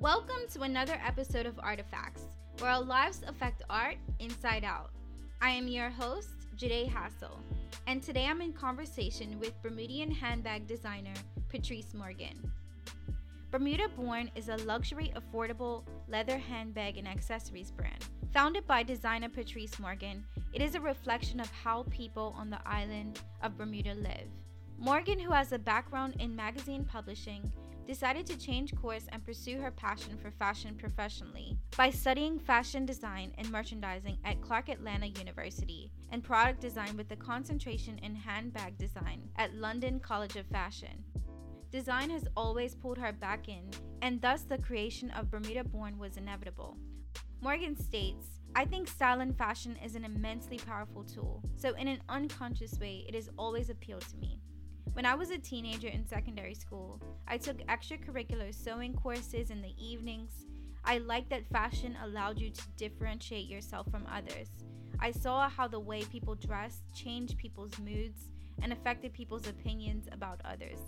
Welcome to another episode of Artifacts, where our lives affect art inside out. I am your host, Jade Hassel, and today I'm in conversation with Bermudian handbag designer Patrice Morgan. Bermuda Born is a luxury, affordable leather handbag and accessories brand. Founded by designer Patrice Morgan, it is a reflection of how people on the island of Bermuda live. Morgan, who has a background in magazine publishing, decided to change course and pursue her passion for fashion professionally by studying fashion design and merchandising at Clark Atlanta University and product design with a concentration in handbag design at London College of Fashion. Design has always pulled her back in, and thus the creation of Bermuda Born was inevitable. Morgan states, I think style and fashion is an immensely powerful tool, so in an unconscious way, it has always appealed to me. When I was a teenager in secondary school, I took extracurricular sewing courses in the evenings. I liked that fashion allowed you to differentiate yourself from others. I saw how the way people dressed changed people's moods and affected people's opinions about others.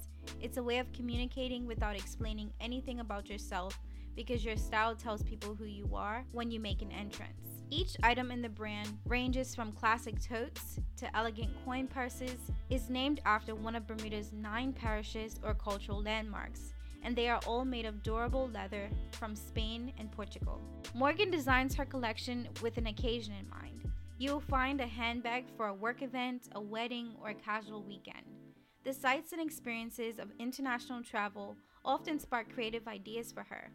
It's a way of communicating without explaining anything about yourself because your style tells people who you are when you make an entrance. Each item in the brand ranges from classic totes to elegant coin purses, is named after one of Bermuda's nine parishes or cultural landmarks, and they are all made of durable leather from Spain and Portugal. Morgan designs her collection with an occasion in mind. You will find a handbag for a work event, a wedding, or a casual weekend. The sights and experiences of international travel often spark creative ideas for her,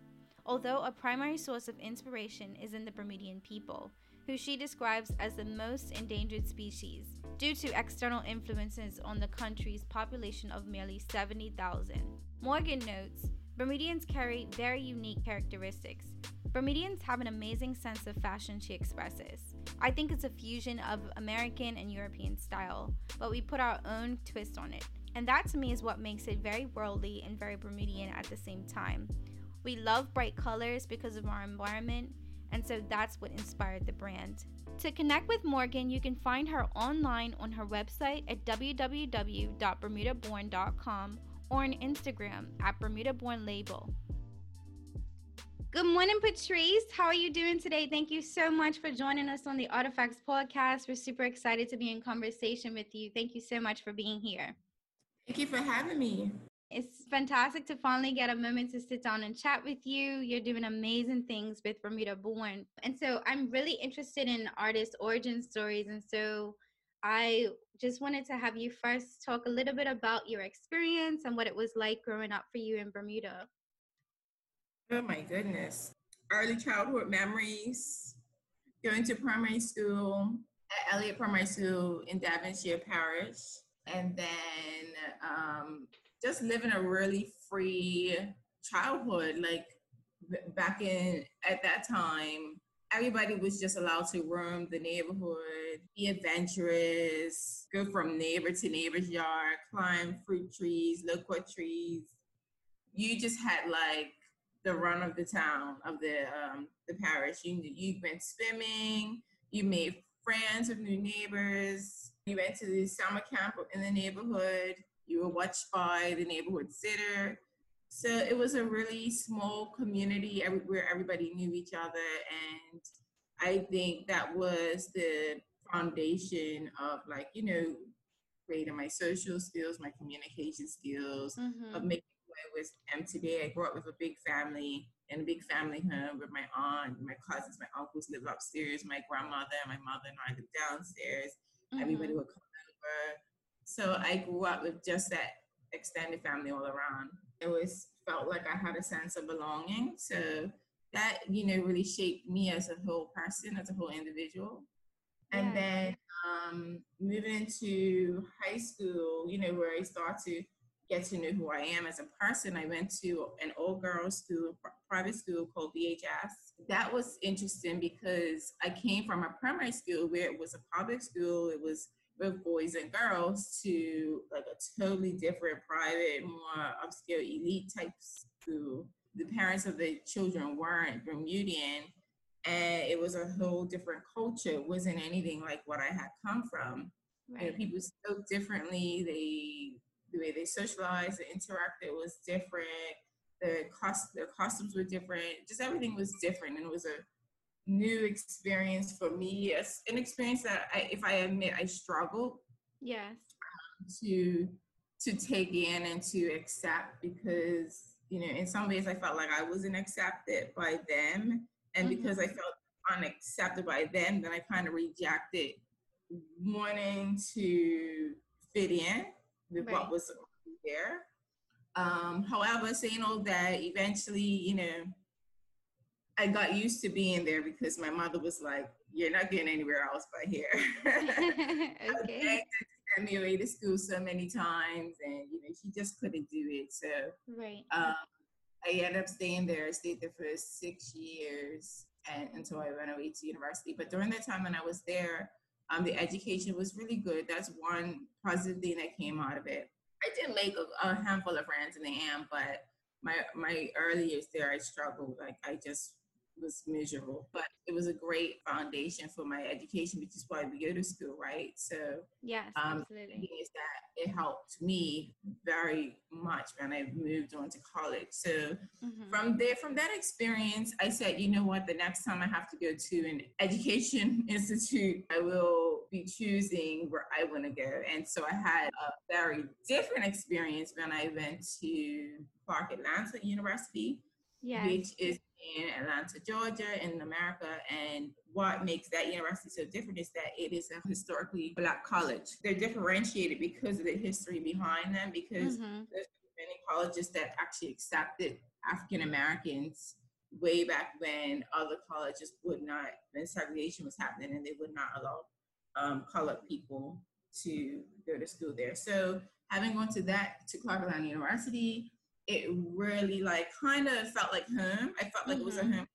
although a primary source of inspiration is in the Bermudian people, who she describes as the most endangered species due to external influences on the country's population of merely 70,000. Morgan notes Bermudians carry very unique characteristics. Bermudians have an amazing sense of fashion, she expresses. I think it's a fusion of American and European style, but we put our own twist on it. And that to me is what makes it very worldly and very Bermudian at the same time. We love bright colors because of our environment, and so that's what inspired the brand. To connect with Morgan, you can find her online on her website at www.bermudaborn.com or on Instagram at Bermuda Born Label. Good morning, Patrice. How are you doing today? Thank you so much for joining us on the Artifacts podcast. We're super excited to be in conversation with you. Thank you so much for being here. Thank you for having me. It's fantastic to finally get a moment to sit down and chat with you. You're doing amazing things with Bermuda Born. And so I'm really interested in artist origin stories. And so I just wanted to have you first talk a little bit about your experience and what it was like growing up for you in Bermuda. Oh my goodness. Early childhood memories, going to primary school at Elliott Primary School in Devonshire Parish. And then um, just living a really free childhood. Like back in at that time, everybody was just allowed to roam the neighborhood, be adventurous, go from neighbor to neighbor's yard, climb fruit trees, loquat trees. You just had like the run of the town of the um, the parish. You you went swimming. You made friends with new neighbors. You went to the summer camp in the neighborhood. You were watched by the neighborhood sitter. So it was a really small community where everybody knew each other. And I think that was the foundation of like, you know, creating my social skills, my communication skills, mm-hmm. of making what was am today. I grew up with a big family in a big family home with my aunt, my cousins, my uncles lived upstairs, my grandmother, my mother and I lived downstairs. Mm-hmm. Everybody would come over so I grew up with just that extended family all around. It was felt like I had a sense of belonging. So that, you know, really shaped me as a whole person, as a whole individual. And yeah. then um, moving into high school, you know, where I start to get to know who I am as a person, I went to an all girls school, private school called BHS. That was interesting because I came from a primary school where it was a public school. It was with boys and girls to like a totally different private, more upscale elite type school. The parents of the children weren't Bermudian and it was a whole different culture. It wasn't anything like what I had come from. Right. You know, people spoke differently. They the way they socialized and interacted was different. the cost, their costumes were different. Just everything was different, and it was a new experience for me. It's an experience that, I, if I admit, I struggled. Yes. To to take in and to accept because you know in some ways I felt like I wasn't accepted by them, and mm-hmm. because I felt unaccepted by them, then I kind of rejected wanting to fit in with right. what was there. Um, however, saying all that, eventually, you know, I got used to being there because my mother was like, "You're not getting anywhere else but here." okay. sent me away to school so many times, and you know, she just couldn't do it. So, right. Um, I ended up staying there. I stayed there for six years, and until I went away to university. But during that time when I was there, um, the education was really good. That's one positive thing that came out of it. I did make a, a handful of friends in the end, but my my early years there, I struggled. Like I just was miserable, but it was a great foundation for my education, which is why we go to school, right? So yes, um, absolutely. Is that it helped me very much when I moved on to college. So mm-hmm. from there, from that experience, I said, you know what, the next time I have to go to an education institute, I will be choosing where I want to go. And so I had a very different experience when I went to Clark Atlanta University, yes. which is in Atlanta, Georgia, in America. And what makes that university so different is that it is a historically black college. They're differentiated because of the history behind them, because mm-hmm. there's many colleges that actually accepted African Americans way back when other colleges would not, when segregation was happening and they would not allow um, colored people to go to school there. So having gone to that, to Clark Atlanta University, it really like kind of felt like home. I felt like mm-hmm. it was a mm-hmm. home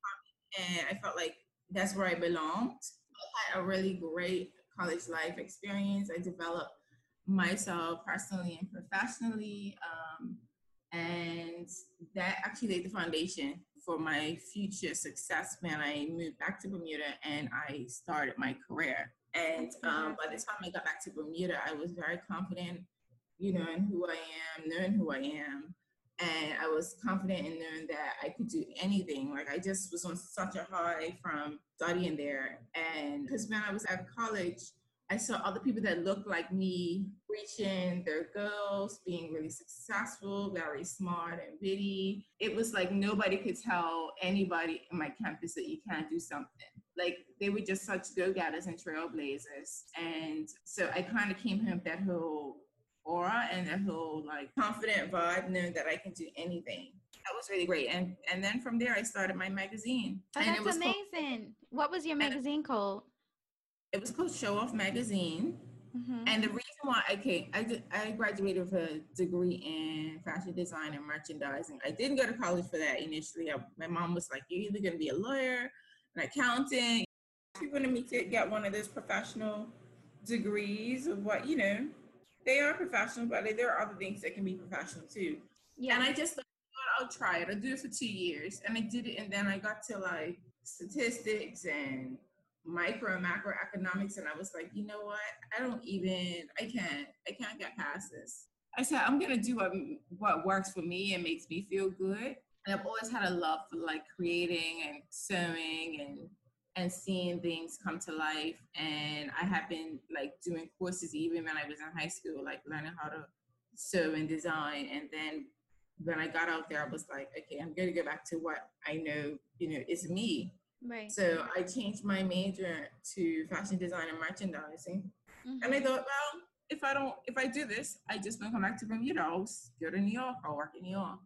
and I felt like that's where I belonged. I had a really great college life experience. I developed myself personally and professionally. Um, and that actually laid the foundation for my future success when I moved back to Bermuda and I started my career. And um, by the time I got back to Bermuda, I was very confident, you know, in who I am, knowing who I am and I was confident in knowing that I could do anything. Like I just was on such a high from studying there, and because when I was at college, I saw other people that looked like me reaching their goals, being really successful, very smart and witty. It was like nobody could tell anybody in my campus that you can't do something. Like they were just such go-getters and trailblazers. And so I kind of came home that whole aura and that whole like confident vibe, knowing that I can do anything. That was really great. And and then from there I started my magazine. Oh, and that's amazing. Called, what was your magazine called? It was called Show Off Magazine. Mm-hmm. And the reason why I came, I, did, I graduated with a degree in fashion design and merchandising. I didn't go to college for that initially. I, my mom was like, "You're either going to be a lawyer, an accountant." She wanted me to get one of those professional degrees of what you know they are professional, but there are other things that can be professional too. Yeah. And I just thought, I'll try it. I'll do it for two years. And I did it. And then I got to like statistics and micro and macroeconomics. And I was like, you know what? I don't even, I can't, I can't get past this. I said, I'm going to do what, what works for me and makes me feel good. And I've always had a love for like creating and sewing and and seeing things come to life. And I have been like doing courses even when I was in high school, like learning how to sew and design. And then when I got out there, I was like, okay, I'm going to go back to what I know, you know, is me. Right. So I changed my major to fashion design and merchandising. Mm-hmm. And I thought, well, if I don't, if I do this, I just don't come back to Bermuda. I'll go to New York. I'll work in New York.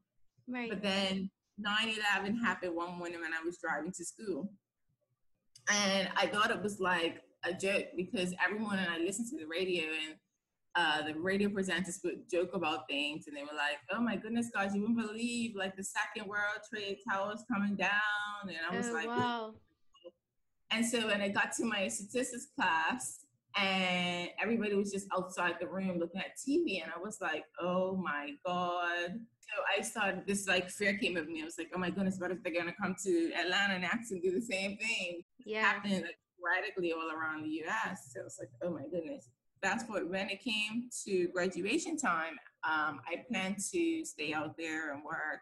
Right. But then 9-11 happened one morning when I was driving to school. And I thought it was like a joke because every morning I listened to the radio and uh, the radio presenters would joke about things and they were like, oh my goodness, guys, you wouldn't believe like the second World Trade Towers coming down. And I was oh, like, wow. And so when I got to my statistics class and everybody was just outside the room looking at TV and I was like, oh my God. So I started, this like fear came of me. I was like, oh my goodness, what if they're to come to Atlanta next and do the same thing? yeah. happening like, radically all around the US. So it's like, oh my goodness. That's what when it came to graduation time, um, I planned to stay out there and work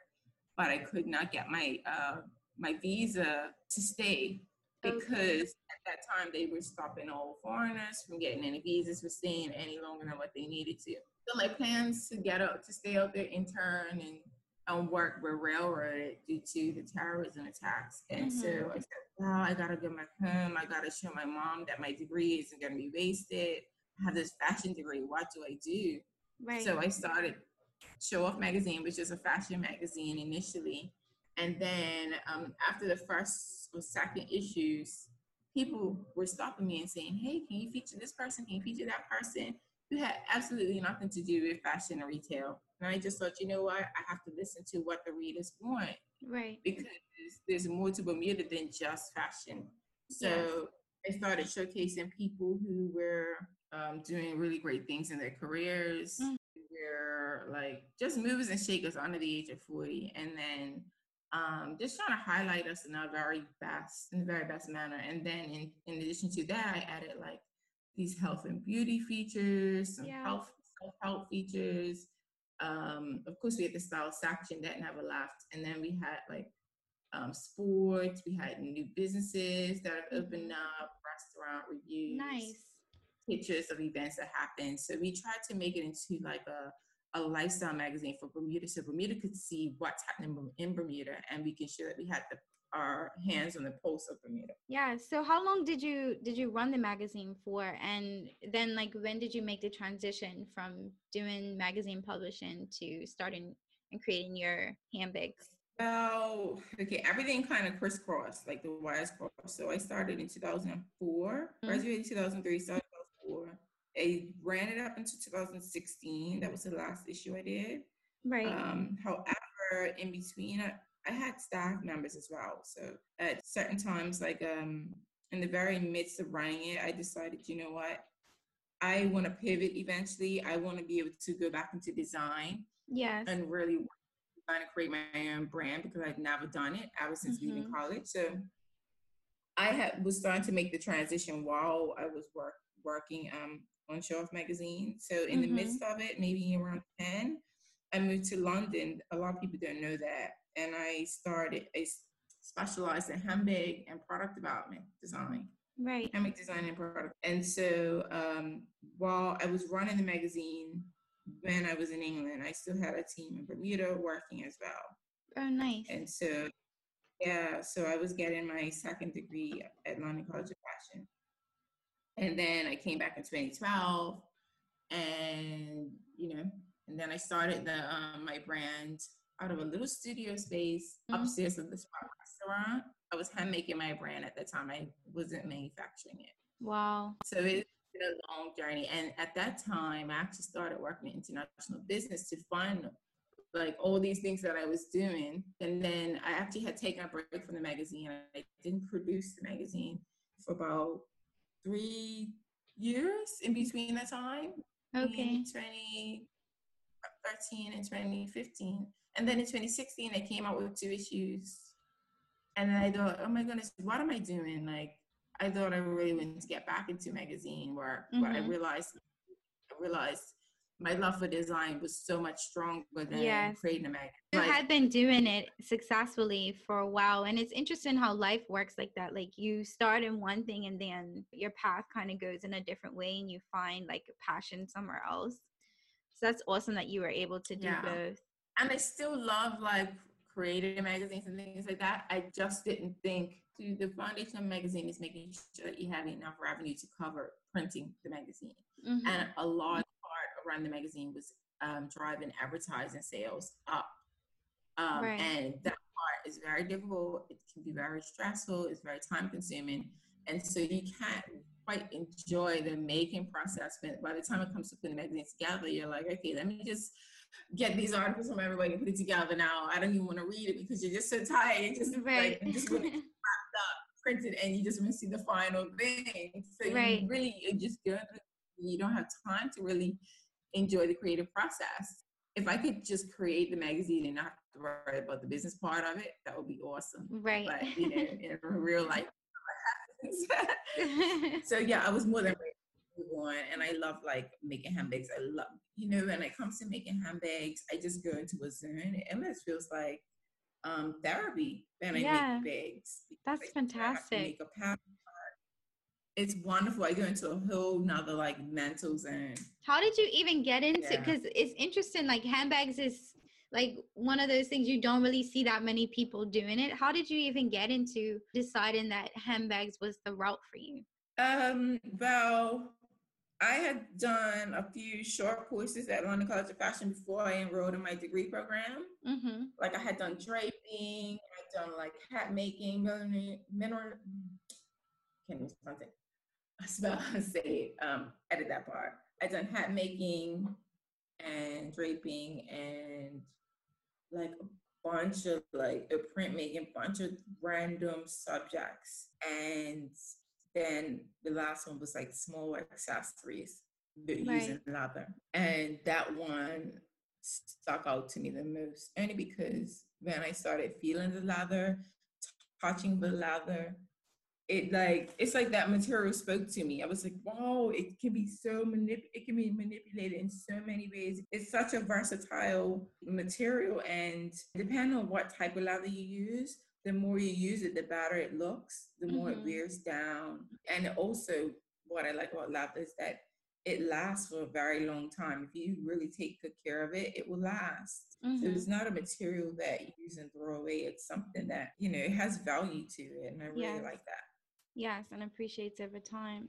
but I could not get my uh, my visa to stay because okay. At that time they were stopping all foreigners from getting any visas for staying any longer than what they needed to. So my plans to get out to stay out there intern and um, work were railroaded due to the terrorism attacks. And mm-hmm. so I said, wow, I gotta go back home. I gotta show my mom that my degree isn't gonna be wasted. I have this fashion degree. What do I do? Right. So I started Show Off Magazine, which is a fashion magazine initially. And then um, after the first or second issues, people were stopping me and saying, hey, can you feature this person? Can you feature that person? Who had absolutely nothing to do with fashion or retail. And I just thought, you know what? I have to listen to what the readers want. Right. Because there's more to Bermuda than just fashion. So yes. I started showcasing people who were um, doing really great things in their careers. Mm. Were like just movers and shakers under the age of 40. And then um, just trying to highlight us in our very best, in the very best manner. And then in, in addition to that, I added like these health and beauty features, some yeah. health self-help features. Um, of course, we had the style section that never left. And then we had like um, sports, we had new businesses that have opened mm-hmm. up, restaurant reviews. Nice. Pictures of events that happened. So we tried to make it into like a a lifestyle magazine for Bermuda, so Bermuda could see what's happening in Bermuda, and we can show that we had the, our hands on the pulse of Bermuda. Yeah. So how long did you did you run the magazine for, and then like when did you make the transition from doing magazine publishing to starting and creating your handbags? Well, okay, everything kind of crisscrossed, like the wires crossed. So I started in 2004, mm-hmm. graduated in 2003, started 2004 I ran it up into 2016. That was the last issue I did. Right. Um, however, in between, I, I had staff members as well. So at certain times, like um, in the very midst of running it, I decided, you know what? I want to pivot eventually. I want to be able to go back into design. Yes. And really trying to create my own brand because I'd never done it ever since mm-hmm. leaving college. So I had was starting to make the transition while I was work working um on Show Off Magazine. So in mm-hmm. the midst of it, maybe around 10, I moved to London. A lot of people don't know that. And I started, I specialized in handbag and product development design. Right. Handbag design and product. And so um, while I was running the magazine, when I was in England, I still had a team in Bermuda working as well. Oh, nice. And so, yeah, so I was getting my second degree at London College of Fashion. And then I came back in 2012 and, you know, and then I started the um, my brand out of a little studio space mm-hmm. upstairs of this restaurant. I was hand making my brand at the time. I wasn't manufacturing it. Wow. So it's been a long journey. And at that time, I actually started working in international business to fund like all these things that I was doing. And then I actually had taken a break from the magazine. I didn't produce the magazine for about three years in between that time. Okay. 2013 and 2015. And then in 2016, I came out with two issues. And then I thought, oh my goodness, what am I doing? Like, I thought I really wanted to get back into magazine work, mm-hmm. but I mm-hmm. realized, I realized my love for design was so much stronger than yes. creating a magazine. You like, had been doing it successfully for a while, and it's interesting how life works like that. Like you start in one thing, and then your path kind of goes in a different way, and you find like a passion somewhere else. So that's awesome that you were able to do yeah. both. And I still love like creating magazines and things like that. I just didn't think to the foundation of magazine is making sure that you have enough revenue to cover printing the magazine. Mm-hmm. And a large run the magazine was um, driving advertising sales up. Um, right. And that part is very difficult. It can be very stressful. It's very time consuming. And so you can't quite enjoy the making process. But by the time it comes to putting the magazine together, you're like, okay, let me just get these articles from everybody and put it together now. I don't even want to read it because you're just so tired. You just right. like, just wrapped up, printed, and you just want to see the final thing. So right. you really you just you don't have time to really enjoy the creative process. If I could just create the magazine and not have to worry about the business part of it, that would be awesome. Right. But you know, in real life, so yeah, I was more than ready to move on, and I love like making handbags. I love, you know, when it comes to making handbags, I just go into a zone. It almost feels like um, therapy I yeah. make bags. That's fantastic. Make a pattern it's wonderful. I go into a whole nother like mental zone. How did you even get into? Because yeah. it's interesting. Like handbags is like one of those things you don't really see that many people doing it. How did you even get into deciding that handbags was the route for you? Um. Well, I had done a few short courses at London College of Fashion before I enrolled in my degree program. Mm-hmm. Like I had done draping, I had done like hat making, mineral, mineral can't even pronounce it I spell say um, edit that part. I done hat making and draping and like a bunch of like a printmaking, a bunch of random subjects. And then the last one was like small accessories right. using leather. And that one stuck out to me the most, only because when I started feeling the leather, touching the leather, it like it's like that material spoke to me. I was like, wow, it can be so manip it can be manipulated in so many ways. It's such a versatile material and depending on what type of leather you use, the more you use it, the better it looks, the more mm-hmm. it wears down. And also what I like about leather is that it lasts for a very long time. If you really take good care of it, it will last. Mm-hmm. So it's not a material that you use and throw away. It's something that, you know, it has value to it. And I really yes. like that. Yes, and appreciates over time.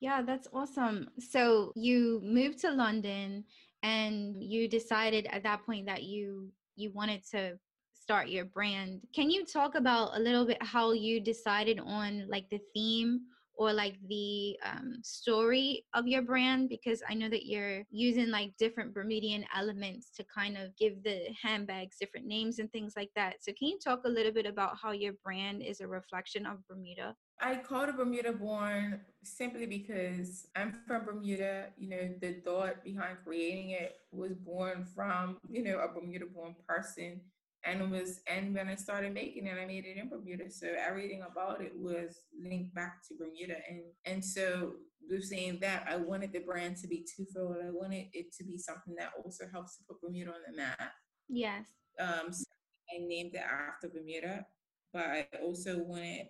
Yeah, that's awesome. So you moved to London and you decided at that point that you you wanted to start your brand. Can you talk about a little bit how you decided on like the theme or like the um, story of your brand because i know that you're using like different bermudian elements to kind of give the handbags different names and things like that so can you talk a little bit about how your brand is a reflection of bermuda I called it Bermuda Born simply because I'm from Bermuda. You know, the thought behind creating it was born from, you know, a Bermuda born person and it was and when I started making it, I made it in Bermuda. So everything about it was linked back to Bermuda. And and so with saying that, I wanted the brand to be twofold. I wanted it to be something that also helps to put Bermuda on the map. Yes. Um so I named it after Bermuda, but I also wanted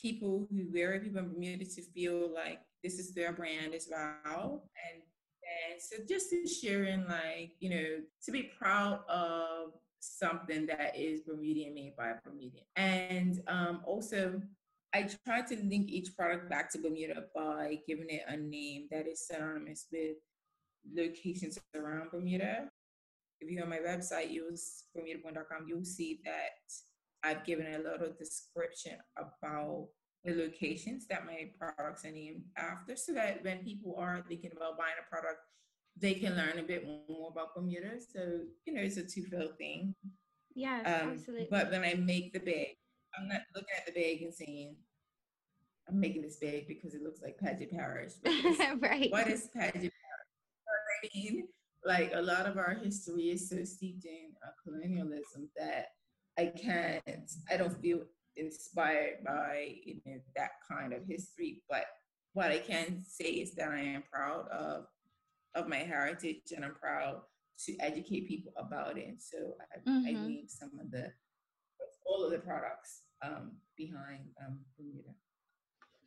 people who wear people in Bermuda to feel like this is their brand as well. And and so just to sharing like, you know, to be proud of something that is Bermudian made by a Bermudian. And um, also, I try to link each product back to Bermuda by giving it a name that is synonymous with locations around Bermuda. If you go on my website, use bermudaborn.com, you'll see that I've given a little description about the locations that my products are named after so that when people are thinking about buying a product, they can learn a bit more about Bermuda. So, you know, it's a two-fold thing. Yeah, um, absolutely. But when I make the bag, I'm not looking at the bag and saying, I'm making this bag because it looks like Paget Parish. right. What is Paget Parish? I mean, like a lot of our history is so steeped in uh, colonialism that I can't, I don't feel inspired by you know, that kind of history. But what I can say is that I am proud of of my heritage and I'm proud to educate people about it. So I, mm-hmm. I named some of the, all of the products um, behind um, Bermuda.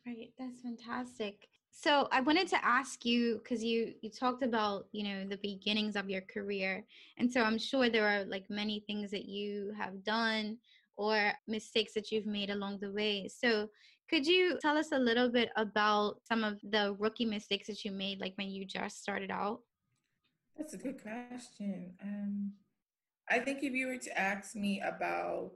Right, that's fantastic. So I wanted to ask you because you you talked about you know the beginnings of your career, and so I'm sure there are like many things that you have done or mistakes that you've made along the way. So could you tell us a little bit about some of the rookie mistakes that you made, like when you just started out? That's a good question. Um, I think if you were to ask me about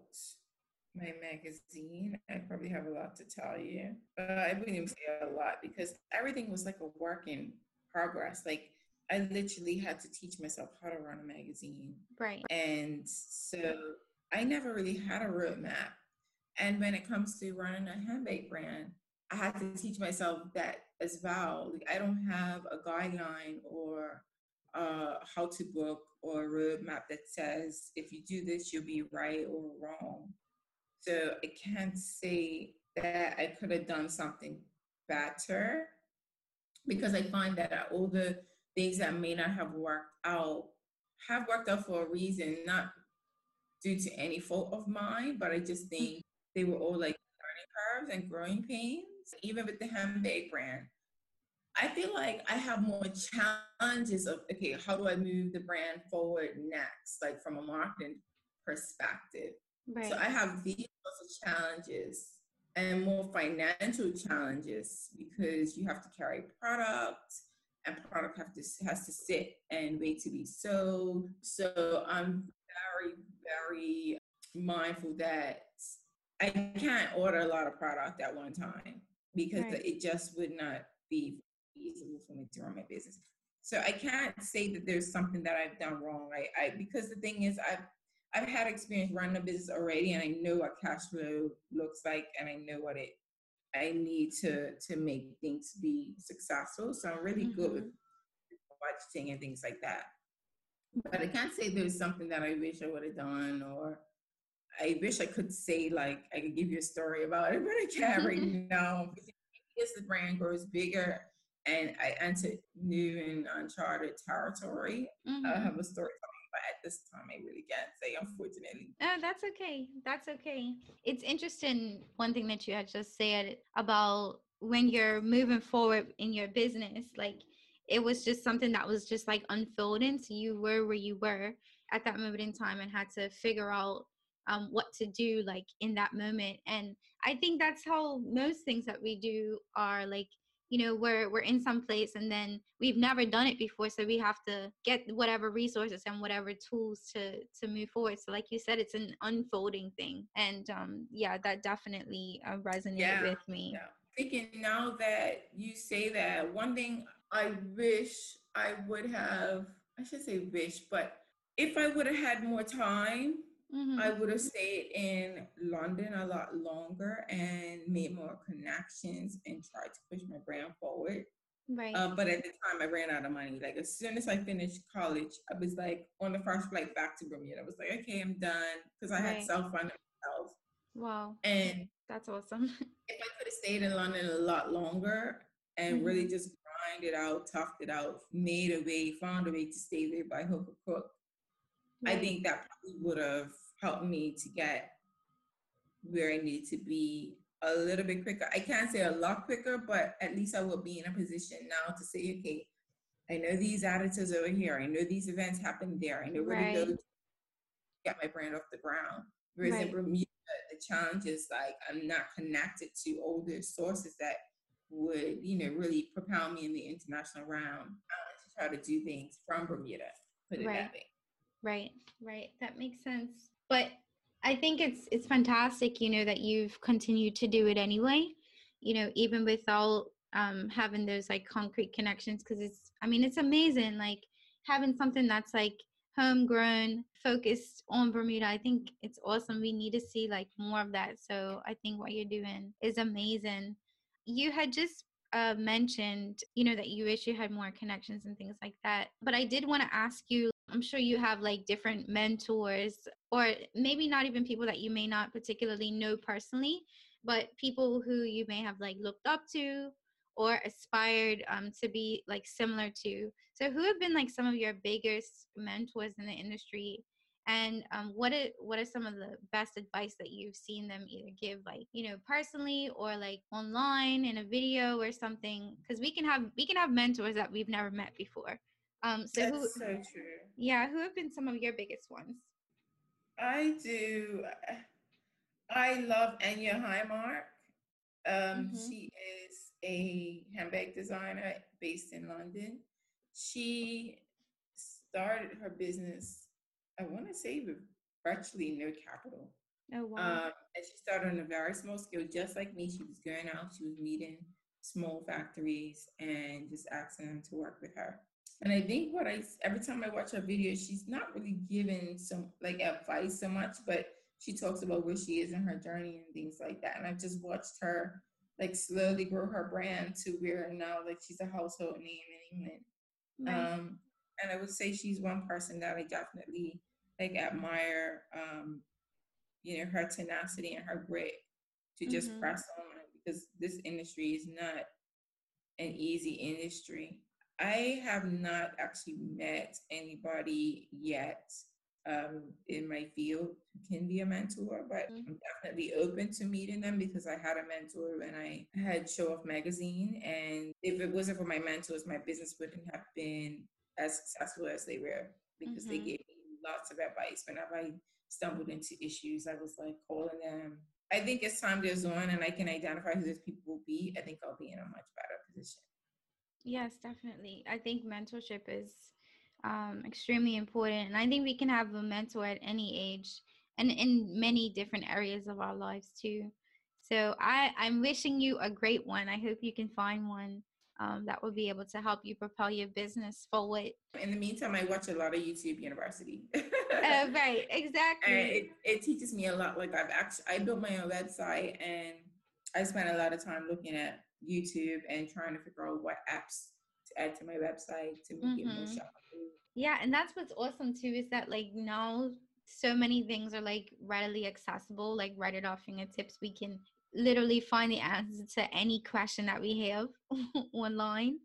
my magazine, I probably have a lot to tell you. Uh, I wouldn't even say a lot because everything was like a work in progress. Like I literally had to teach myself how to run a magazine. Right. And so I never really had a roadmap. And when it comes to running a handbag brand, I had to teach myself that as well. Like I don't have a guideline or uh, how to book or a roadmap that says if you do this, you'll be right or wrong. So I can't say that I could have done something better because I find that uh, all the things that may not have worked out have worked out for a reason, not due to any fault of mine, but I just think they were all like learning curves and growing pains. Even with the handbag brand, I feel like I have more challenges of okay, how do I move the brand forward next, like from a marketing perspective. Right. So I have these of challenges and more financial challenges because you have to carry product and product have to has to sit and wait to be sold. So I'm very, very mindful that I can't order a lot of product at one time because right. it just would not be feasible for me to run my business. So I can't say that there's something that I've done wrong. I, I because the thing is I've I've had experience running a business already and I know what cash flow looks like and I know what it I need to to make things be successful. So I'm really mm-hmm. good with budgeting and things like that. But I can't say there's something that I wish I would have done or I wish I could say like I could give you a story about it, but I can't right now. As the brand grows bigger and I enter new and uncharted territory, mm-hmm. I have a story but at this time I really can't say, unfortunately. Oh, that's okay. That's okay. It's interesting one thing that you had just said about when you're moving forward in your business, like it was just something that was just like unfolding. So you were where you were at that moment in time and had to figure out um, what to do like in that moment. And I think that's how most things that we do are like you know we're we're in some place and then we've never done it before so we have to get whatever resources and whatever tools to to move forward so like you said it's an unfolding thing and um yeah that definitely uh, resonated yeah, with me yeah. thinking now that you say that one thing i wish i would have i should say wish but if i would have had more time Mm-hmm. I would have stayed in London a lot longer and made more connections and tried to push my brand forward. Right. Uh, but at the time, I ran out of money. Like as soon as I finished college, I was like on the first flight back to Bermuda. I was like, okay, I'm done because I right. had self funded myself. Wow. And that's awesome. if I could have stayed in London a lot longer and mm-hmm. really just grind it out, toughed it out, made a way, found a way to stay there by hook or crook, right. I hmm. think that probably would have helped me to get where I need to be a little bit quicker. I can't say a lot quicker, but at least I will be in a position now to say, okay, I know these additives over here. I know these events happen there. I know where right. to go to get my brand off the ground. Whereas right. in Bermuda, the challenge is like I'm not connected to older sources that would, you know, really propel me in the international realm. I to try to do things from Bermuda. Put it right. that way. Right, right. That makes sense. But I think it's it's fantastic, you know, that you've continued to do it anyway. You know, even without um, having those like concrete connections, because it's I mean it's amazing, like having something that's like homegrown, focused on Bermuda. I think it's awesome. We need to see like more of that. So I think what you're doing is amazing. You had just uh, mentioned, you know, that you wish you had more connections and things like that. But I did want to ask you I'm sure you have like different mentors, or maybe not even people that you may not particularly know personally, but people who you may have like looked up to or aspired um, to be like similar to. So, who have been like some of your biggest mentors in the industry? And um, what are, what are some of the best advice that you've seen them either give, like you know, personally or like online in a video or something? Because we can have we can have mentors that we've never met before. Um, so That's who, so true. Yeah, who have been some of your biggest ones? I do. I love Anya Hindmarch. Um, mm-hmm. She is a handbag designer based in London. She started her business, I want to say, with virtually no capital. Oh, wow. Um, and she started on a very small scale, just like me. She was going out, she was meeting small factories and just asking them to work with her. And I think what I every time I watch her videos, she's not really giving some like advice so much, but she talks about where she is in her journey and things like that. And I've just watched her like slowly grow her brand to where now like she's a household name in England. Right. Um, and I would say she's one person that I definitely like admire. Um, you know, her tenacity and her grit to just mm-hmm. press on because this industry is not an easy industry. I have not actually met anybody yet um, in my field who can be a mentor, but mm-hmm. I'm definitely open to meeting them because I had a mentor when I had Show Off Magazine. And if it wasn't for my mentors, my business wouldn't have been as successful as they were because mm-hmm. they gave me lots of advice. Whenever I stumbled into issues, I was like calling them. I think as time goes on and I can identify who those people will be, I think I'll be in a much better position. Yes, definitely. I think mentorship is um, extremely important. And I think we can have a mentor at any age and in many different areas of our lives too. So I, I'm wishing you a great one. I hope you can find one um, that will be able to help you propel your business forward. In the meantime, I watch a lot of YouTube University. uh, right, exactly. It, it teaches me a lot. Like I've actually, I built my own website and I spent a lot of time looking at YouTube and trying to figure out what apps to add to my website to make mm-hmm. it more mm-hmm. shoppable. Yeah, and that's what's awesome too is that like now so many things are like readily accessible, like right at our fingertips. We can literally find the answer to any question that we have online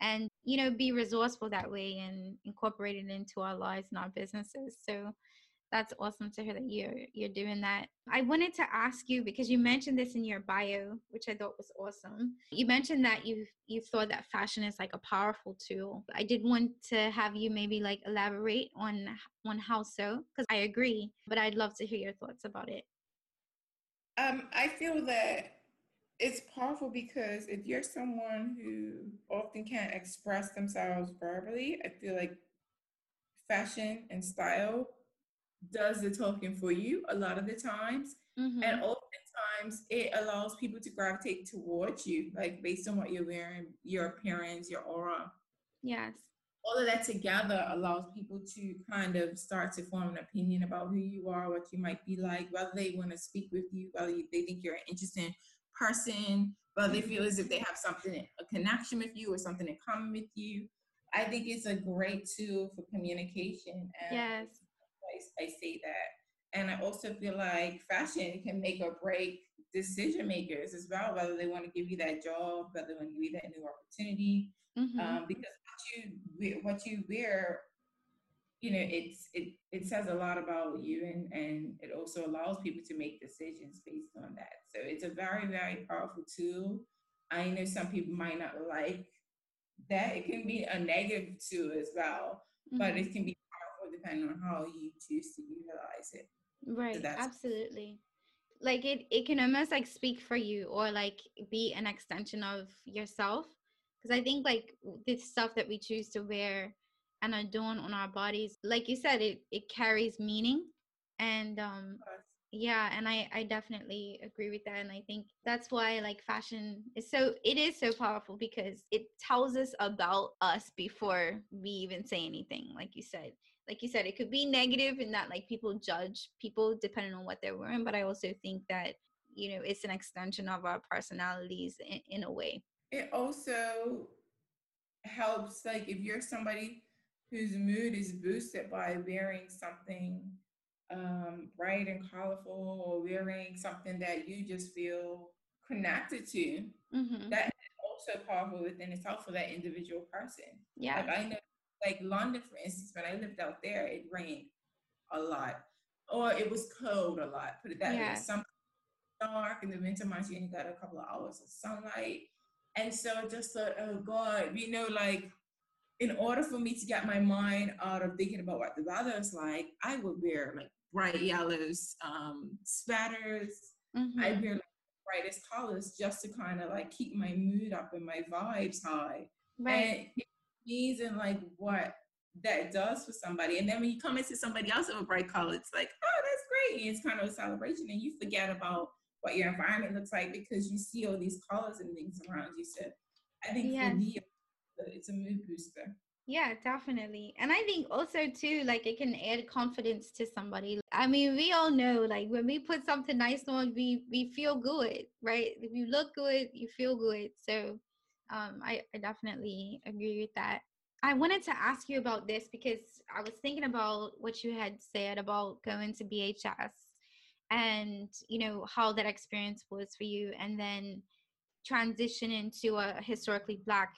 and you know be resourceful that way and incorporate it into our lives and our businesses so that's awesome to hear that you're you're doing that. I wanted to ask you because you mentioned this in your bio, which I thought was awesome. You mentioned that you you thought that fashion is like a powerful tool. I did want to have you maybe like elaborate on on how so because I agree, but I'd love to hear your thoughts about it. Um, I feel that it's powerful because if you're someone who often can't express themselves verbally, I feel like fashion and style does the talking for you a lot of the times. Mm-hmm. And oftentimes it allows people to gravitate towards you, like based on what you're wearing, your appearance, your aura. Yes. All of that together allows people to kind of start to form an opinion about who you are, what you might be like, whether they want to speak with you, whether they think you're an interesting person, whether they feel as if they have something, a connection with you or something in common with you. I think it's a great tool for communication. And yes I, I say that. And I also feel like fashion can make or break decision makers as well, whether they want to give you that job, whether they want to give you that new opportunity. Mm-hmm. Um, because what you what you wear, you know, it's it it says a lot about you, and and it also allows people to make decisions based on that. So it's a very very powerful tool. I know some people might not like that. It can be a negative tool as well, mm-hmm. but it can be depending on how you choose to utilize it. Right. So absolutely. Like it, it can almost like speak for you or like be an extension of yourself. Because I think like the stuff that we choose to wear and adorn on our bodies, like you said, it it carries meaning. And um yeah and i i definitely agree with that and i think that's why like fashion is so it is so powerful because it tells us about us before we even say anything like you said like you said, it could be negative in that like people judge people depending on what they're wearing, but I also think that you know it's an extension of our personalities in, in a way. It also helps like if you're somebody whose mood is boosted by wearing something um, bright and colorful or wearing something that you just feel connected to, mm-hmm. that is also powerful within itself for that individual person. Yeah. Like I know like London, for instance, when I lived out there, it rained a lot, or it was cold a lot. Put it that yeah. way. Some dark in the winter months, you only got a couple of hours of sunlight, and so I just thought, oh God, you know, like in order for me to get my mind out of thinking about what the weather is like, I would wear like bright yellows, um, sweaters. Mm-hmm. I wear like brightest colors just to kind of like keep my mood up and my vibes high. Right. And amazing like what that does for somebody. And then when you come into somebody else of a bright color, it's like, oh, that's great. And it's kind of a celebration. And you forget about what your environment looks like because you see all these colors and things around you. So I think for me, it's a mood booster. Yeah, definitely. And I think also too, like it can add confidence to somebody. I mean, we all know like when we put something nice on, we we feel good, right? If you look good, you feel good. So um, I, I definitely agree with that. I wanted to ask you about this because I was thinking about what you had said about going to BHS and you know how that experience was for you and then transition into a historically black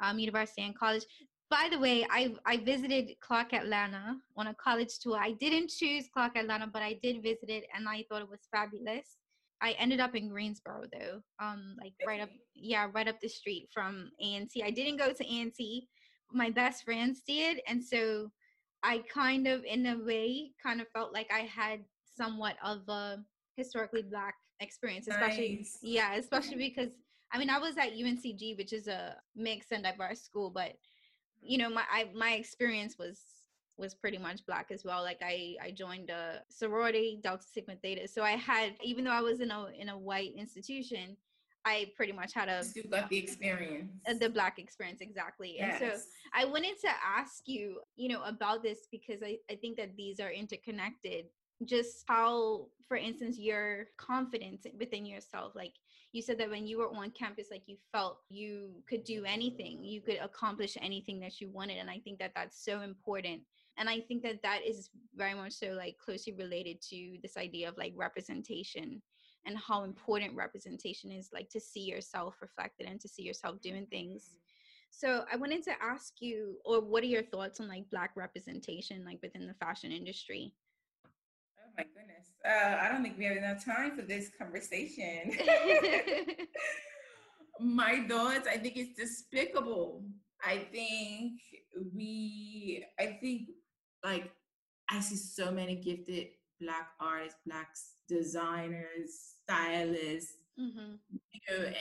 um, university and college by the way, I I visited Clark Atlanta on a college tour. I didn't choose Clark Atlanta, but I did visit it, and I thought it was fabulous. I ended up in Greensboro though, um, like right up, yeah, right up the street from A&T. I didn't go to A&T. My best friends did, and so I kind of, in a way, kind of felt like I had somewhat of a historically black experience, especially nice. yeah, especially because I mean I was at UNCG, which is a mixed and diverse school, but you know my I, my experience was was pretty much black as well like i i joined a sorority delta sigma theta so i had even though i was in a in a white institution i pretty much had a still got the experience uh, the black experience exactly yes. and so i wanted to ask you you know about this because i i think that these are interconnected just how for instance your confidence within yourself like you said that when you were on campus like you felt you could do anything you could accomplish anything that you wanted and i think that that's so important and i think that that is very much so like closely related to this idea of like representation and how important representation is like to see yourself reflected and to see yourself doing things. So i wanted to ask you or what are your thoughts on like black representation like within the fashion industry? Oh my goodness. Uh, i don't think we have enough time for this conversation. My thoughts i think it's despicable. I think we i think like I see so many gifted black artists, black designers, stylists, mm-hmm. you know,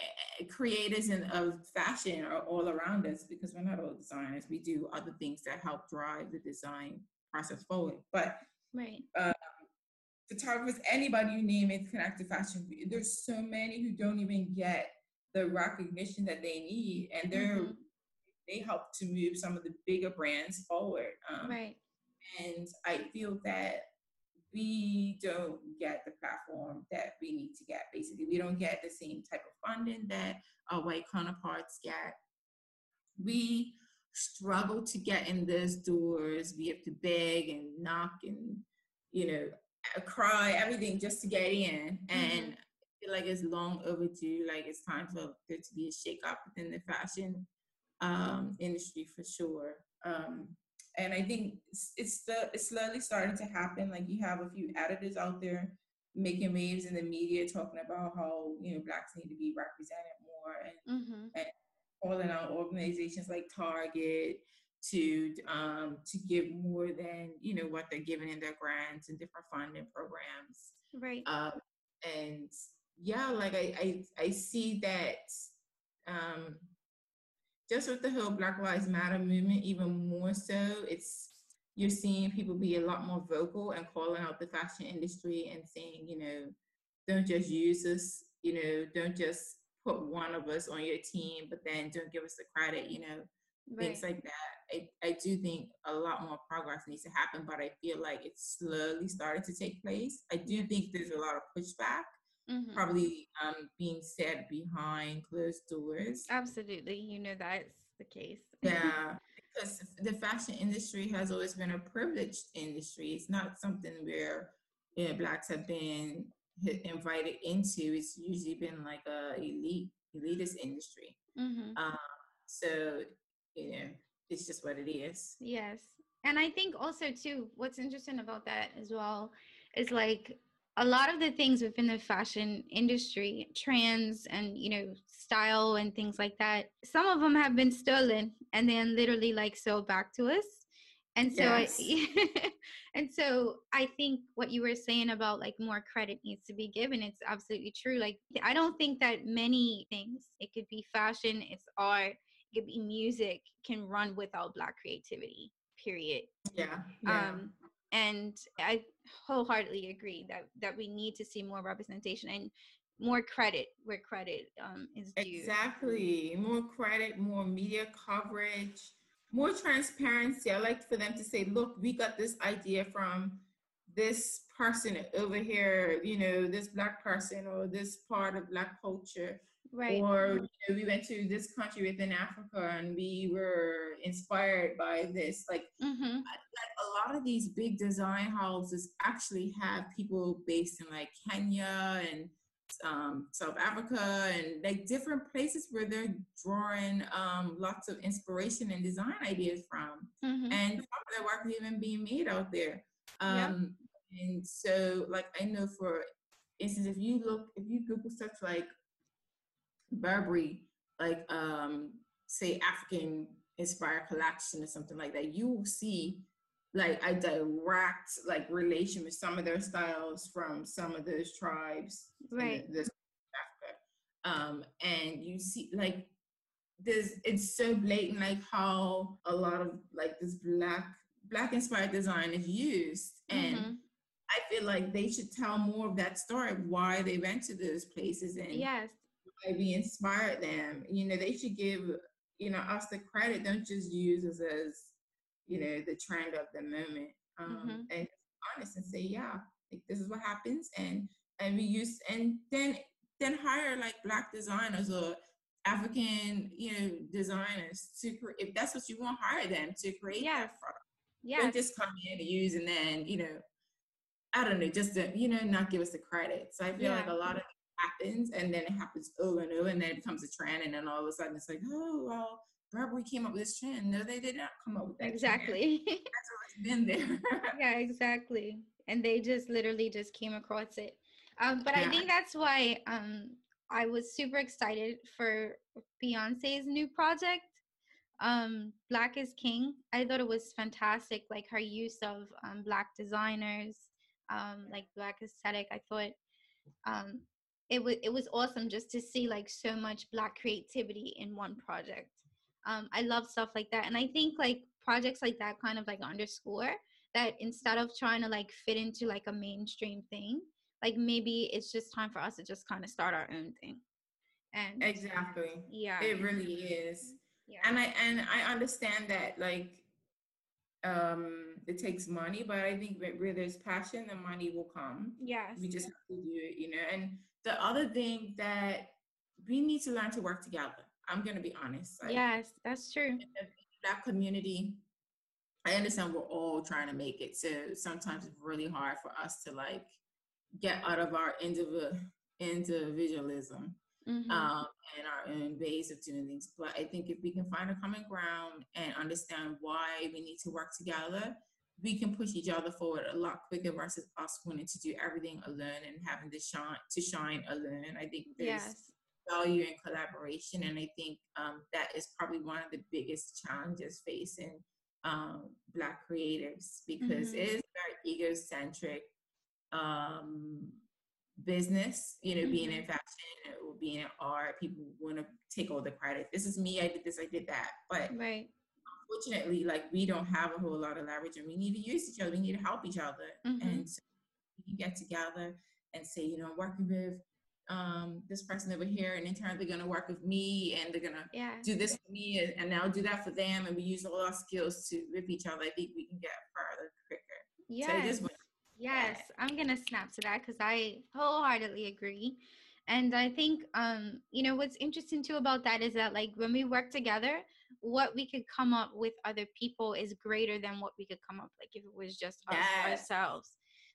creators in, of fashion are all around us because we're not all designers. We do other things that help drive the design process forward. But right. Um, photographers, anybody you name it, connected fashion. There's so many who don't even get the recognition that they need, and they're mm-hmm. they help to move some of the bigger brands forward. Um, right. And I feel that we don't get the platform that we need to get. Basically, we don't get the same type of funding that our white counterparts get. We struggle to get in those doors. We have to beg and knock and, you know, cry, everything just to get in. Mm-hmm. And I feel like it's long overdue. Like it's time for there to be a shake up within the fashion um, industry for sure. Um, and I think it's, it's the it's slowly starting to happen. Like you have a few editors out there making waves in the media talking about how you know blacks need to be represented more and, mm-hmm. and calling out organizations like Target to um, to give more than you know what they're giving in their grants and different funding programs. Right. Um, and yeah, like I I, I see that um, just with the whole Black Lives Matter movement, even more so, it's you're seeing people be a lot more vocal and calling out the fashion industry and saying, you know, don't just use us, you know, don't just put one of us on your team, but then don't give us the credit, you know, right. things like that. I, I do think a lot more progress needs to happen, but I feel like it's slowly starting to take place. I do think there's a lot of pushback mm-hmm. probably um, being said behind closed doors. Absolutely, you know that's the case. yeah, because the fashion industry has always been a privileged industry. It's not something where you know, blacks have been invited into. It's usually been like a elite elitist industry. Mm-hmm. Um, so you know, it's just what it is. Yes, and I think also too, what's interesting about that as well is like a lot of the things within the fashion industry trends and you know style and things like that some of them have been stolen and then literally like sold back to us and so yes. I, and so i think what you were saying about like more credit needs to be given it's absolutely true like i don't think that many things it could be fashion it's art it could be music can run without black creativity period yeah, yeah. um and i wholeheartedly agree that that we need to see more representation and more credit where credit um, is due. Exactly, more credit, more media coverage, more transparency. I like for them to say, "Look, we got this idea from this person over here. You know, this black person or this part of black culture." Right. Or you know, we went to this country within Africa and we were inspired by this. Like, mm-hmm. like a lot of these big design houses actually have people based in like Kenya and um, South Africa, and like different places where they're drawing um, lots of inspiration and design ideas from. Mm-hmm. And some of their work is even being made out there. Um, yeah. And so, like, I know for instance, if you look, if you Google stuff like Burberry, like, um, say, African inspired collection or something like that, you will see like a direct like relation with some of their styles from some of those tribes right this Africa. um and you see like there's it's so blatant like how a lot of like this black black inspired design is used and mm-hmm. i feel like they should tell more of that story of why they went to those places and yes why we inspired them you know they should give you know us the credit don't just use us as you know the trend of the moment um, mm-hmm. and honest and say yeah like this is what happens and and we use and then then hire like black designers or african you know designers to create if that's what you want hire them to create yeah. that product yeah don't just come in and use and then you know i don't know just to, you know not give us the credit so i feel yeah. like a lot of happens and then it happens over and over and then it becomes a trend and then all of a sudden it's like oh well Burberry came up with this trend. No, they did not come up with that. Exactly. That's always been there. yeah, exactly. And they just literally just came across it. Um, but yeah. I think that's why um, I was super excited for Beyonce's new project, um, Black is King. I thought it was fantastic, like her use of um, black designers, um, like black aesthetic. I thought um, it was it was awesome just to see like so much black creativity in one project. Um, i love stuff like that and i think like projects like that kind of like underscore that instead of trying to like fit into like a mainstream thing like maybe it's just time for us to just kind of start our own thing. And exactly. Yeah. It really is. Yeah. And i and i understand that like um it takes money but i think where there's passion the money will come. Yes. We just have to do it you know and the other thing that we need to learn to work together I'm gonna be honest. Like, yes, that's true. That community, I understand we're all trying to make it. So sometimes it's really hard for us to like get out of our individual individualism mm-hmm. um, and our own ways of doing things. But I think if we can find a common ground and understand why we need to work together, we can push each other forward a lot quicker versus us wanting to do everything alone and having to shine to shine alone. I think there's yes value in collaboration. And I think um, that is probably one of the biggest challenges facing um, Black creatives because mm-hmm. it is very egocentric um, business, you know, mm-hmm. being in mm-hmm. fashion or being in art. People want to take all the credit. This is me, I did this, I did that. But right. Unfortunately, like we don't have a whole lot of leverage and we need to use each other. We need to help each other. Mm-hmm. And so we can get together and say, you know, I'm working with um, this person over here, and in turn they're gonna work with me, and they're gonna yeah. do this for me, and, and I'll do that for them, and we use all our skills to rip each other. I think we can get further quicker. Yes, so yes, I'm gonna snap to that because I wholeheartedly agree. And I think, um, you know, what's interesting too about that is that, like, when we work together, what we could come up with other people is greater than what we could come up like if it was just yes. us ourselves.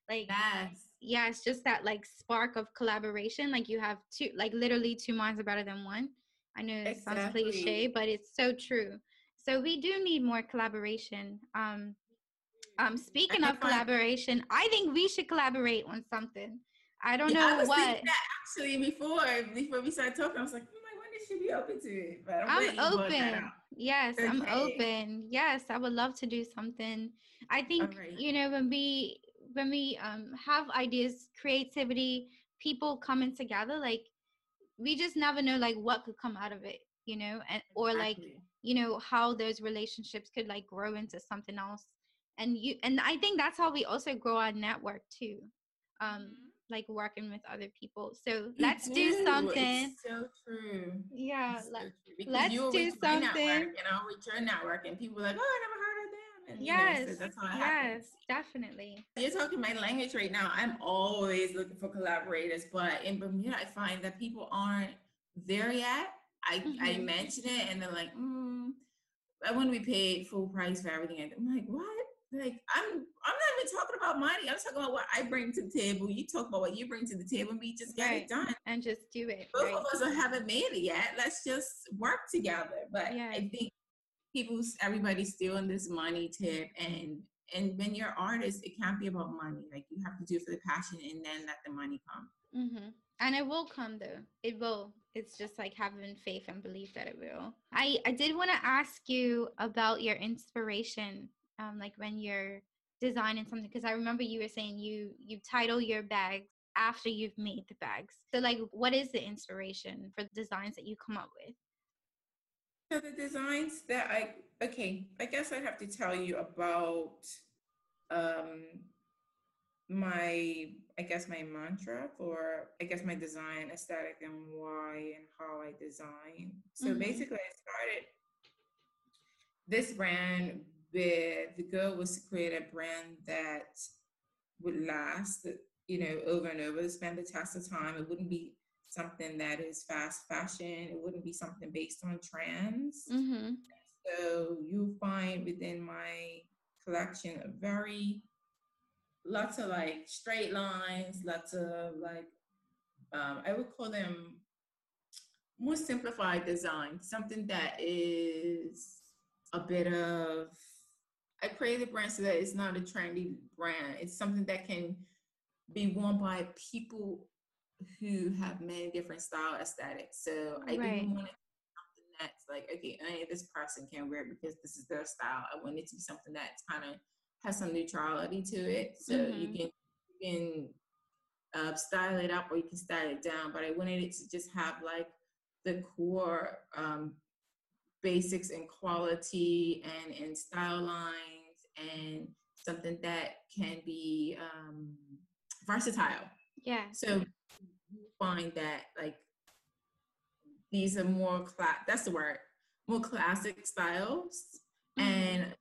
Like, yes yeah it's just that like spark of collaboration like you have two like literally two minds are better than one i know it exactly. sounds cliche but it's so true so we do need more collaboration um um speaking of collaboration i think we should collaborate on something i don't yeah, know I what actually before before we started talking i was like oh my goodness should be open to it but i'm, I'm open yes okay. i'm open yes i would love to do something i think right. you know when we when we um, have ideas, creativity, people coming together, like we just never know like what could come out of it, you know, and or exactly. like you know how those relationships could like grow into something else. And you and I think that's how we also grow our network too. Um, mm-hmm. Like working with other people. So let's do, something. It's so true. Yeah, so let, us do something. Network, you know, with your network, and people like, oh, I never heard of them. and, yes, you know, so that's how it yes, definitely. You're talking my language right now. I'm always looking for collaborators, but in Bermuda, I find that people aren't there yet. I mm-hmm. I mention it, and they're like, mm, "I want to be paid full price for everything." I'm like, "What? Like, I'm I'm not even talking about money. I'm talking about what I bring to the table. You talk about what you bring to the table. We just get Right. it done. And just do it. Both right? of us haven't made it yet. Let's just work together. But Yeah. I think people's everybody's still in this money tip and and when you're artist, it can't be about money. Like you have to do it for the passion and then let the money come. Mm-hmm. And it will come though. It will. It's just like having faith and belief that it will. I I did want to ask you about your inspiration, um, like when you're designing something, because I remember you were saying you you title your bags after you've made the bags. So like, what is the inspiration for the designs that you come up with? So the designs that I okay, I guess I have to tell you about um my I guess my mantra for I guess my design aesthetic and why and how I design. So Mhm. basically I started this brand with the goal was to create a brand that would last, you know, over and over, spend the test of time. It wouldn't be something that is fast fashion. It wouldn't be something based on trends. Mm-hmm. So you'll find within my collection a very lots of like straight lines, lots of like um, I would call them more simplified design, something that is a bit of I created a brand so that it's not a trendy brand. It's something that can be worn by people who have many different style aesthetics. So I Right. didn't want it something that's like, okay, only this person can wear it because this is their style. I want it to be something that kind of has some neutrality to it. So you Mhm. can you can uh, style it up or you can style it down. But I wanted it to just have like the core um, basics and quality and and style lines and something that can be um, versatile. Yeah. So you find that like these are more class that's the word more classic styles Mm-hmm. and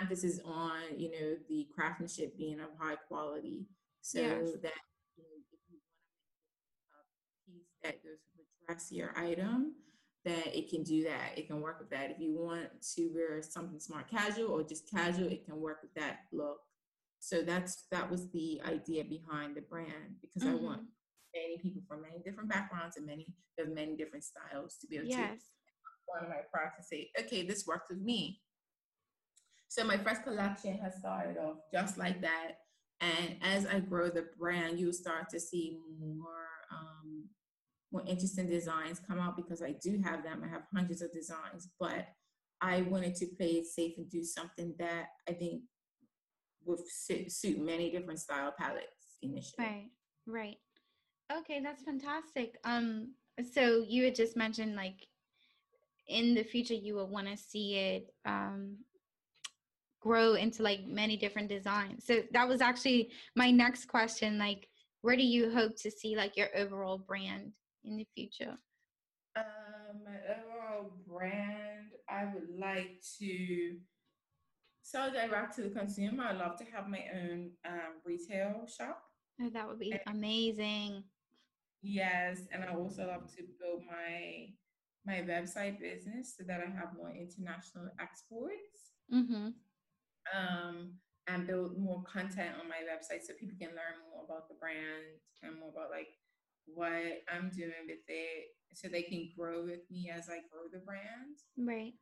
emphasis on you know the craftsmanship being of high quality so Yes. that you know, if you want to make a piece that goes with a dressier item that it can do that it can work with that if you want to wear something smart casual or just casual it can work with that look so that's that was the idea behind the brand because i want mm-hmm. many people from many different backgrounds and many of many different styles to be able to Yes. one of my products and say, okay, this works with me. So my first collection has started off just like that. And as I grow the brand, you'll start to see more more interesting designs come out because I do have them. I have hundreds of designs, but I wanted to play it safe and do something that I think would suit, many different style palettes initially. Right. Right. Okay, that's fantastic. Um, so you had just mentioned like in the future you would want to see it um grow into like many different designs. So that was actually my next question. Like, where do you hope to see like your overall brand in the future? Um, my overall brand, I would like to sell direct to the consumer. I love to have my own um, retail shop. Oh, that would be And- amazing. Yes, and I also love to build my my website business so that I have more international exports. Mm-hmm. Um, and build more content on my website so people can learn more about the brand and more about like what I'm doing with it, so they can grow with me as I grow the brand. Right.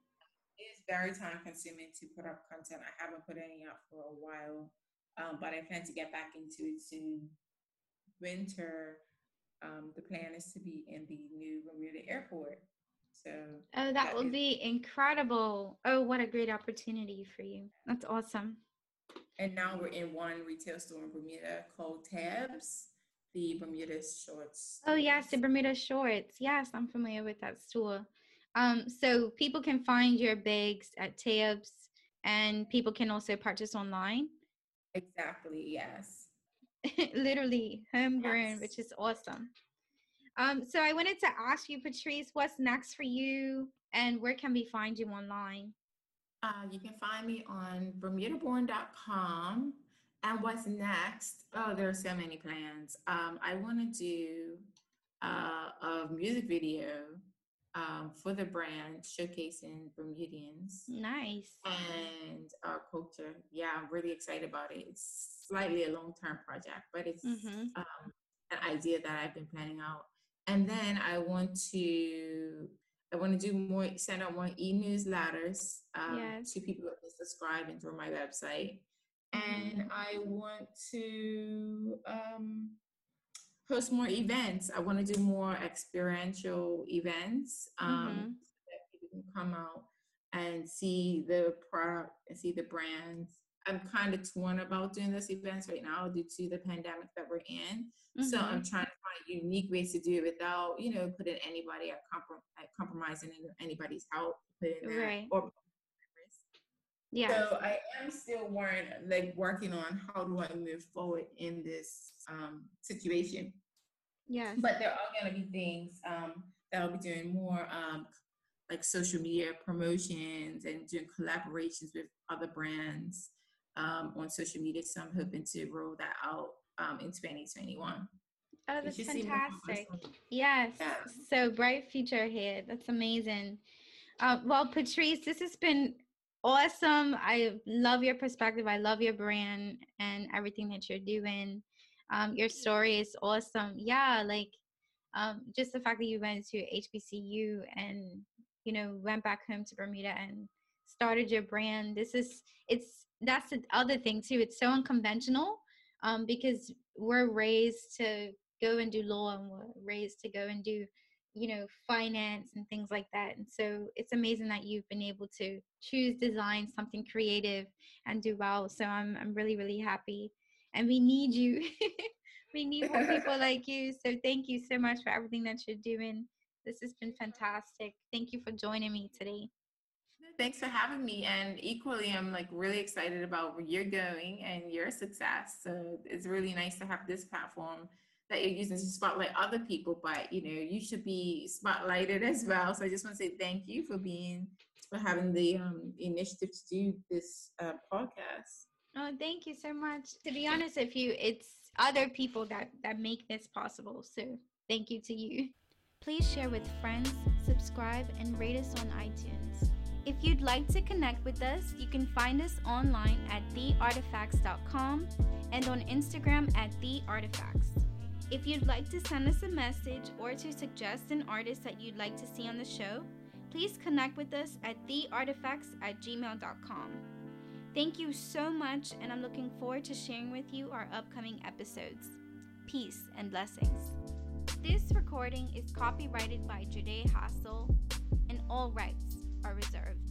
it is very time consuming to put up content. I haven't put any up for a while, um, but I plan to get back into it soon. Winter, um, the plan is to be in the new Bermuda airport. So Oh, that That would is- be incredible. Oh, what a great opportunity for you. That's awesome. and now we're in one retail store in Bermuda called Tabs, the Bermuda shorts. Oh yes, the. Bermuda shorts. Yes, I'm familiar with that store. Um, so people can find your bags at Tabs, and people can also purchase online. exactly yes. Literally homegrown, which is awesome. Um, so I wanted to ask you, Patrice, what's next for you, and where can we find you online? Uh, you can find me on bermudaborn.com. And what's next? Oh, there are so many plans. Um, I want to do uh, a music video um, for the brand showcasing Bermudians Nice. and our culture. Yeah, I'm really excited about it. It's slightly a long term project, but it's mm-hmm. um, an idea that I've been planning out. And then I want to I want to do more, send out more e-newsletters um, yes. to people that subscribe and through my website. And mm-hmm. I want to um, host more events. I want to do more experiential events um, mm-hmm. so that people can come out and see the product and see the brands I'm kind of torn about doing this events right now due to the pandemic that we're in. Mm-hmm. So I'm trying to find unique ways to do it without, you know, putting anybody at, comprom- at compromising anybody's health. right. Or yeah. So I am still working, like working on how do I move forward in this um, situation. Yes. But there are going to be things um, that I'll be doing more um, like social media promotions and doing collaborations with other brands um, on social media. So I'm hoping to roll that out um, in 2021. Oh, that's fantastic. Yes. Yeah. So bright future ahead. That's amazing. Uh, well, Patrice, this has been awesome. I love your perspective. I love your brand and everything that you're doing. Um, your story is awesome. Yeah, like um, just the fact that you went to HBCU and you know went back home to Bermuda and started your brand. This is it's that's the other thing too. It's so unconventional um, because we're raised to go and do law and we're raised to go and do you know finance and things like that and so it's amazing that you've been able to choose design something creative and do well so i'm i'm really really happy and we need you we need more people like you so thank you so much for everything that you're doing this has been fantastic thank you for joining me today Thanks for having me. And equally, I'm like really excited about where you're going and your success. So it's really nice to have this platform that you're using to spotlight other people, but you know, you should be spotlighted as well. So I just want to say thank you for being for having the um, initiative to do this uh, podcast. Oh, thank you so much. To be honest with you, it's other people that that make this possible. So thank you to you. Please share with friends, subscribe, and rate us on iTunes. If you'd like to connect with us, you can find us online at theartifacts.com and on Instagram at theartifacts. If you'd like to send us a message or to suggest an artist that you'd like to see on the show, please connect with us at theartifacts at gmail.com. Thank you so much, and I'm looking forward to sharing with you our upcoming episodes. Peace and blessings. This recording is copyrighted by Jade Hassel, and all rights are reserved.